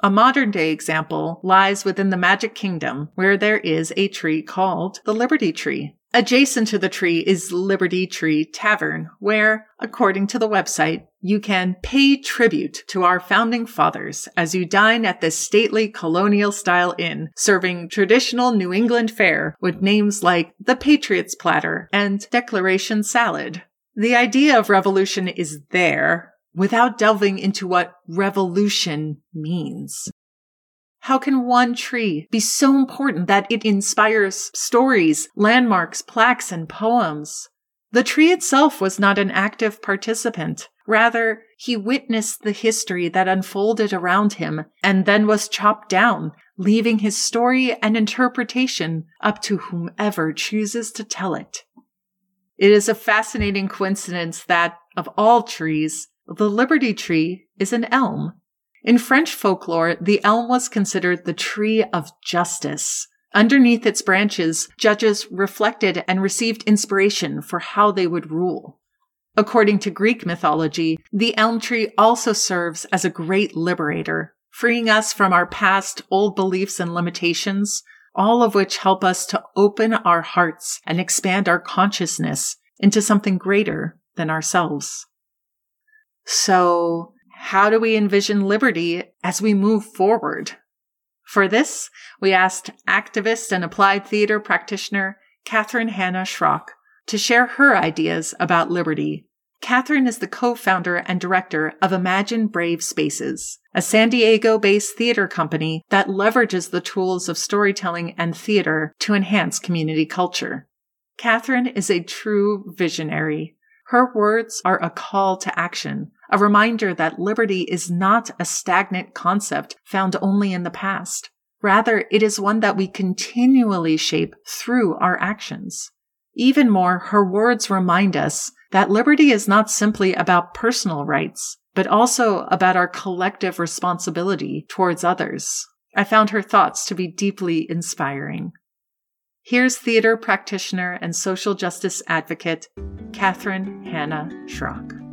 A modern day example lies within the Magic Kingdom, where there is a tree called the Liberty Tree. Adjacent to the tree is Liberty Tree Tavern, where, according to the website, you can pay tribute to our founding fathers as you dine at this stately colonial style inn, serving traditional New England fare with names like the Patriots Platter and Declaration Salad. The idea of revolution is there, without delving into what revolution means. How can one tree be so important that it inspires stories, landmarks, plaques, and poems? The tree itself was not an active participant. Rather, he witnessed the history that unfolded around him and then was chopped down, leaving his story and interpretation up to whomever chooses to tell it. It is a fascinating coincidence that, of all trees, the Liberty tree is an elm. In French folklore, the elm was considered the tree of justice. Underneath its branches, judges reflected and received inspiration for how they would rule. According to Greek mythology, the elm tree also serves as a great liberator, freeing us from our past old beliefs and limitations, all of which help us to open our hearts and expand our consciousness into something greater than ourselves. So, how do we envision liberty as we move forward? For this, we asked activist and applied theater practitioner Catherine Hanna Schrock to share her ideas about liberty Catherine is the co-founder and director of Imagine Brave Spaces, a San Diego based theater company that leverages the tools of storytelling and theater to enhance community culture. Catherine is a true visionary. Her words are a call to action, a reminder that liberty is not a stagnant concept found only in the past. Rather, it is one that we continually shape through our actions. Even more, her words remind us that liberty is not simply about personal rights, but also about our collective responsibility towards others. I found her thoughts to be deeply inspiring. Here's theater practitioner and social justice advocate, Catherine Hanna Schrock.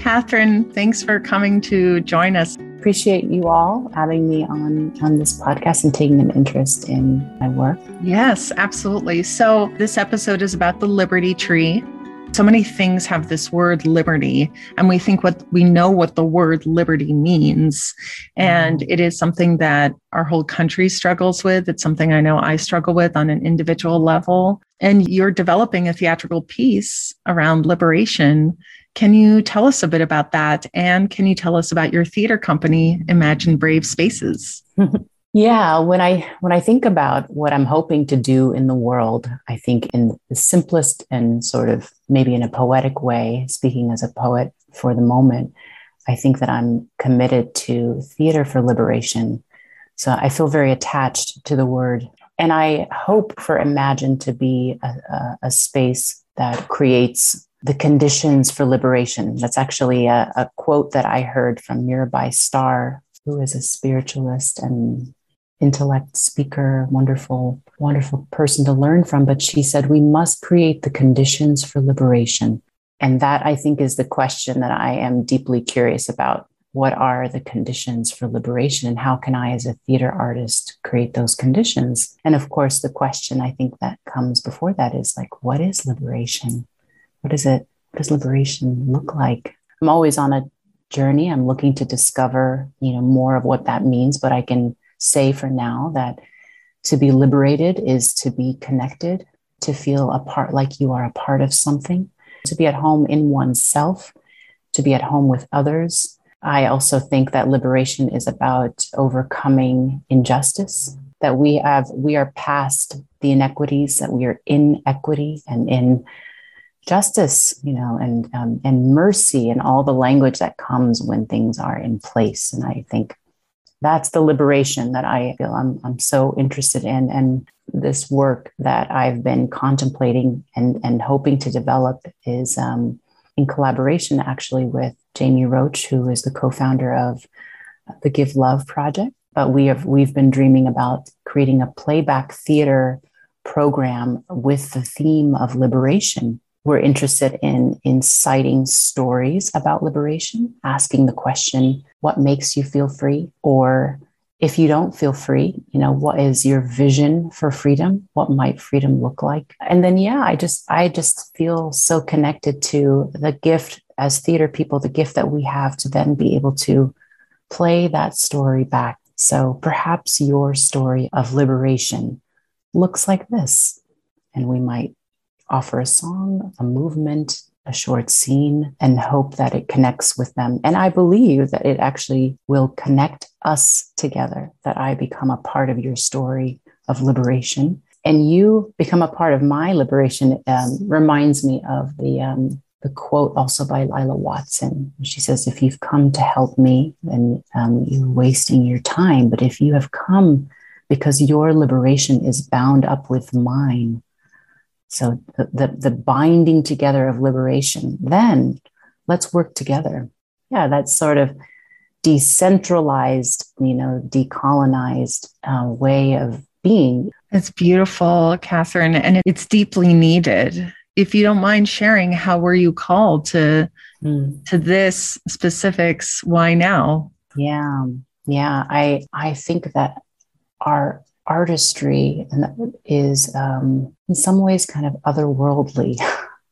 Catherine, thanks for coming to join us appreciate you all having me on on this podcast and taking an interest in my work. Yes, absolutely. So this episode is about the Liberty Tree. So many things have this word liberty, and we think what we know what the word liberty means. And mm-hmm. it is something that our whole country struggles with. It's something I know I struggle with on an individual level. And you're developing a theatrical piece around liberation can you tell us a bit about that? And can you tell us about your theater company, Imagine Brave Spaces? yeah, when I when I think about what I'm hoping to do in the world, I think in the simplest and sort of maybe in a poetic way, speaking as a poet for the moment, I think that I'm committed to theater for liberation. So I feel very attached to the word. And I hope for Imagine to be a, a, a space that creates the conditions for liberation. That's actually a, a, quote that I heard from Mirabai Starr, who is a spiritualist and intellect speaker, wonderful, wonderful person to learn from. But she said, We must create the conditions for liberation. And that I think is the question that I am deeply curious about. What are the conditions for liberation, and how can I, as a theater artist, create those conditions? And of course, the question I think that comes before that is like, what is liberation? What is it? What does liberation look like? I'm always on a journey. I'm looking to discover, you know, more of what that means. But I can say for now that to be liberated is to be connected, to feel a part like you are a part of something, to be at home in oneself, to be at home with others. I also think that liberation is about overcoming injustice, that we have, we are past the inequities, that we are in equity and in justice, you know, and um, and mercy, and all the language that comes when things are in place. And I think that's the liberation that I feel I'm I'm so interested in, and this work that I've been contemplating and and hoping to develop is um, in collaboration actually with Jamie Roach, who is the co-founder of the Give Love Project. But we have we've been dreaming about creating a playback theater program with the theme of liberation we're interested in inciting stories about liberation, asking the question, what makes you feel free? Or if you don't feel free, you know, what is your vision for freedom? What might freedom look like? And then, yeah, I just, I just feel so connected to the gift as theater people, the gift that we have to then be able to play that story back. So perhaps your story of liberation looks like this. And we might offer a song, a movement, a short scene, and hope that it connects with them. And I believe that it actually will connect us together, that I become a part of your story of liberation. And you become a part of my liberation um, reminds me of the um, the quote also by Lilla Watson. She says, If you've come to help me, then um, you're wasting your time. But if you have come because your liberation is bound up with mine, so the, the, the binding together of liberation, then let's work together. Yeah, that's sort of decentralized, you know, decolonized uh, way of being. It's beautiful, Catherine, and it's deeply needed if you don't mind sharing, how were you called to mm. to this specifics? Why now? Yeah, yeah. I I think that our artistry is um, in some ways kind of otherworldly,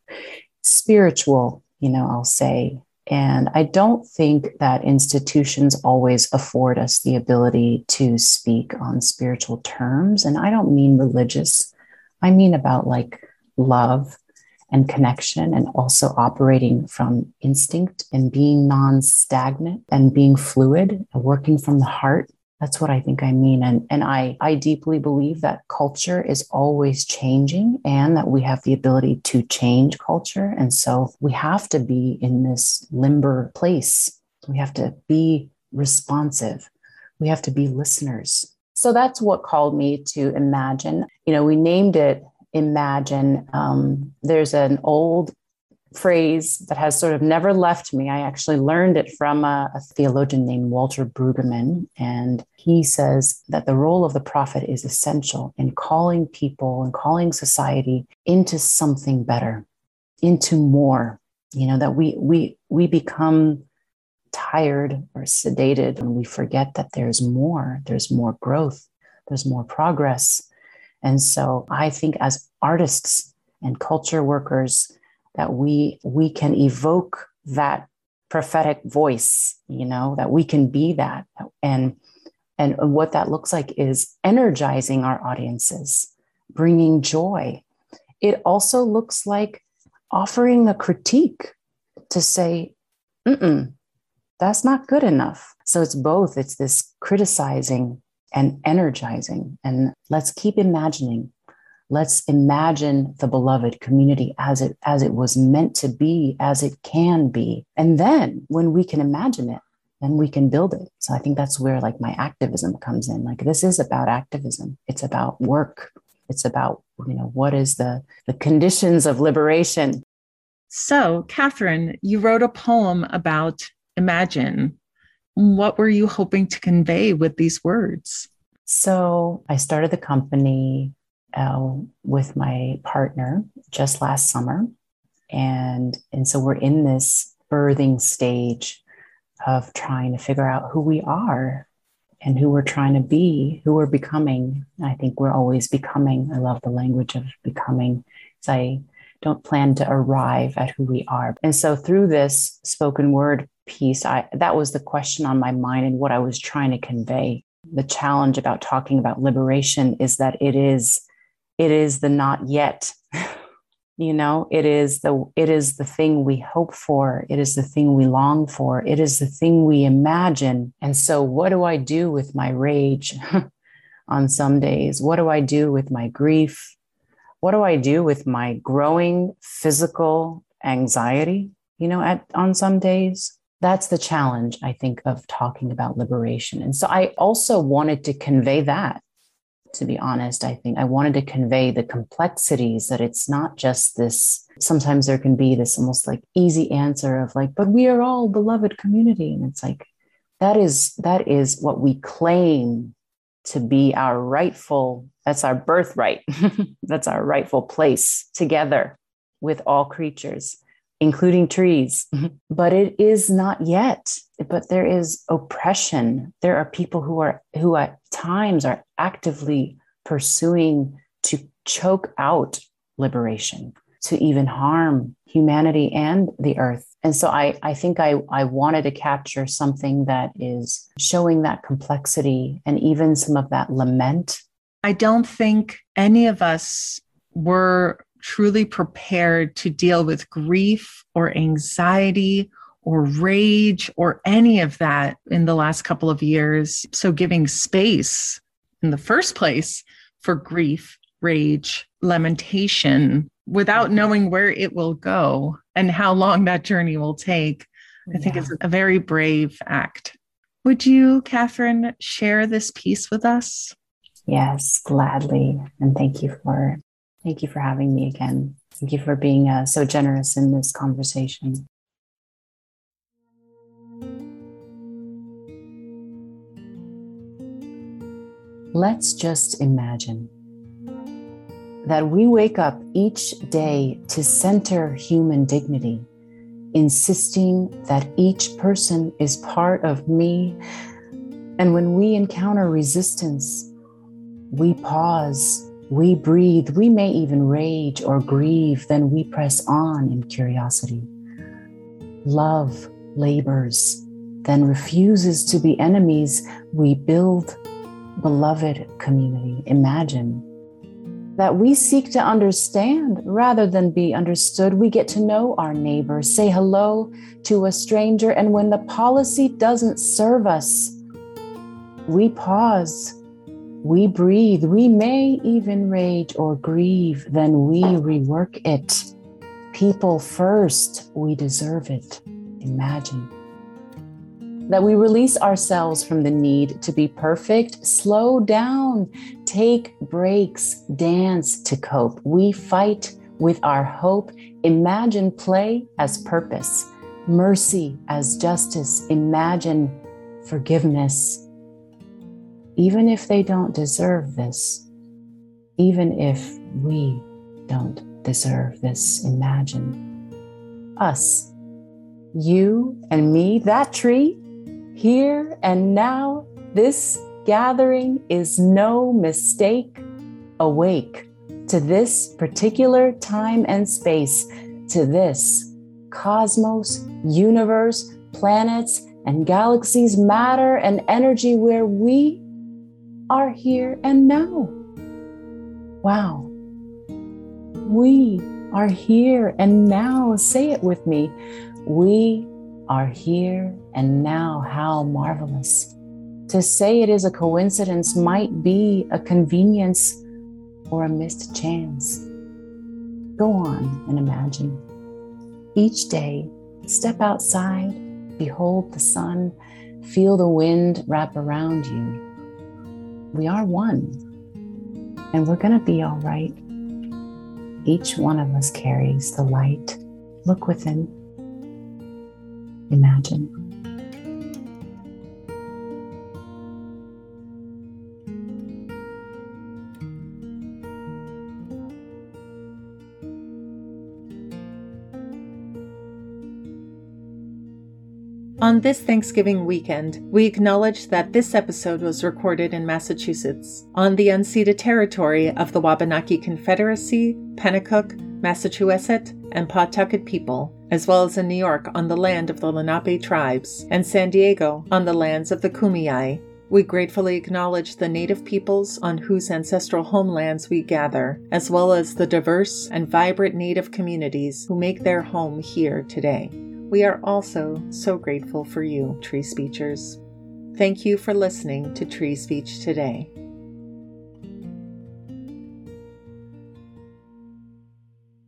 spiritual. You know, I'll say. And I don't think that institutions always afford us the ability to speak on spiritual terms. And I don't mean religious, I mean about like love and connection and also operating from instinct and being non-stagnant and being fluid and working from the heart that's what i think i mean. And and i i deeply believe that culture is always changing and that we have the ability to change culture. And so we have to be in this limber place. We have to be responsive. We have to be listeners. So that's what called me to imagine. You know we named it imagine. Um, there's an old phrase that has sort of never left me. I actually learned it from a, a, theologian named Walter Brueggemann. And he says that the role of the prophet is essential in calling people and calling society into something better, into more. You know, that we we we become tired or sedated and we forget that there's more, there's more growth, there's more progress. And so I think as artists and culture workers that we we can evoke that prophetic voice, you know, that we can be that and and what that looks like is energizing our audiences, bringing joy. It also looks like offering a critique to say, Mm-mm, that's not good enough. So it's both. It's this criticizing and energizing. And let's keep imagining. Let's imagine the beloved community as it as it was meant to be, as it can be. And then when we can imagine it, then we can build it. So I think that's where like my activism comes in. Like this is about activism. It's about work. It's about, you know, what is the the conditions of liberation. So, Catherine, you wrote a poem about imagine what were you hoping to convey with these words? So I started the company uh, with my partner just last summer. And, and so we're in this birthing stage of trying to figure out who we are and who we're trying to be, who we're becoming. I think we're always becoming. I love the language of becoming. So I don't plan to arrive at who we are. And so through this spoken word piece, I that was the question on my mind and what I was trying to convey. The challenge about talking about liberation is that it is it is the not yet. you know, it is the it is the thing we hope for, it is the thing we long for, it is the thing we imagine. And so what do I do with my rage on some days? What do I do with my grief? what do I do with my growing physical anxiety, you know, at on some days? That's the challenge, I think, of talking about liberation. And so I also wanted to convey that, to be honest. I think I wanted to convey the complexities that it's not just this. Sometimes there can be this almost like easy answer of like, but we are all beloved community. And it's like, that is that is what we claim to be our rightful that's our birthright that's our rightful place together with all creatures including trees but it is not yet but there is oppression there are people who are who at times are actively pursuing to choke out liberation to even harm humanity and the earth and so I, I think I, I wanted to capture something that is showing that complexity and even some of that lament. I don't think any of us were truly prepared to deal with grief or anxiety or rage or any of that in the last couple of years. So, giving space in the first place for grief, rage, lamentation without knowing where it will go and how long that journey will take, I think is a very brave act. Would you, Catherine, share this piece with us? Yes, gladly. And thank you for thank you for having me again. Thank you for being uh, so generous in this conversation. Let's just imagine that we wake up each day to center human dignity, insisting that each person is part of me. And when we encounter resistance, we pause, we breathe, we may even rage or grieve, then we press on in curiosity. Love labors, then refuses to be enemies. We build beloved community. Imagine that we seek to understand rather than be understood. We get to know our neighbor, say hello to a stranger, and when the policy doesn't serve us, we pause, we breathe, we may even rage or grieve, then we rework it. People first, we deserve it. Imagine that we release ourselves from the need to be perfect, slow down, take breaks, dance to cope. We fight with our hope. Imagine play as purpose, mercy as justice. Imagine forgiveness. Even if they don't deserve this, even if we don't deserve this, imagine us, you and me, that tree here and now, this gathering is no mistake. Awake to this particular time and space, to this cosmos, universe, planets, and galaxies, matter and energy where we are here and now. Wow. We are here and now. Say it with me. We are here and now. How marvelous. To say it is a coincidence might be a convenience or a missed chance. Go on and imagine. Each day, step outside, behold the sun, feel the wind wrap around you. We are one, and we're going to be all right. Each one of us carries the light. Look within imagine. On this Thanksgiving weekend, we acknowledge that this episode was recorded in Massachusetts, on the unceded territory of the Wabanaki Confederacy, Pennacook, Massachusetts, and Pawtucket people, as well as in New York on the land of the Lenape tribes, and San Diego on the lands of the Kumeyaay. We gratefully acknowledge the native peoples on whose ancestral homelands we gather, as well as the diverse and vibrant native communities who make their home here today. We are also so grateful for you, tree speechers. Thank you for listening to Tree Speech today.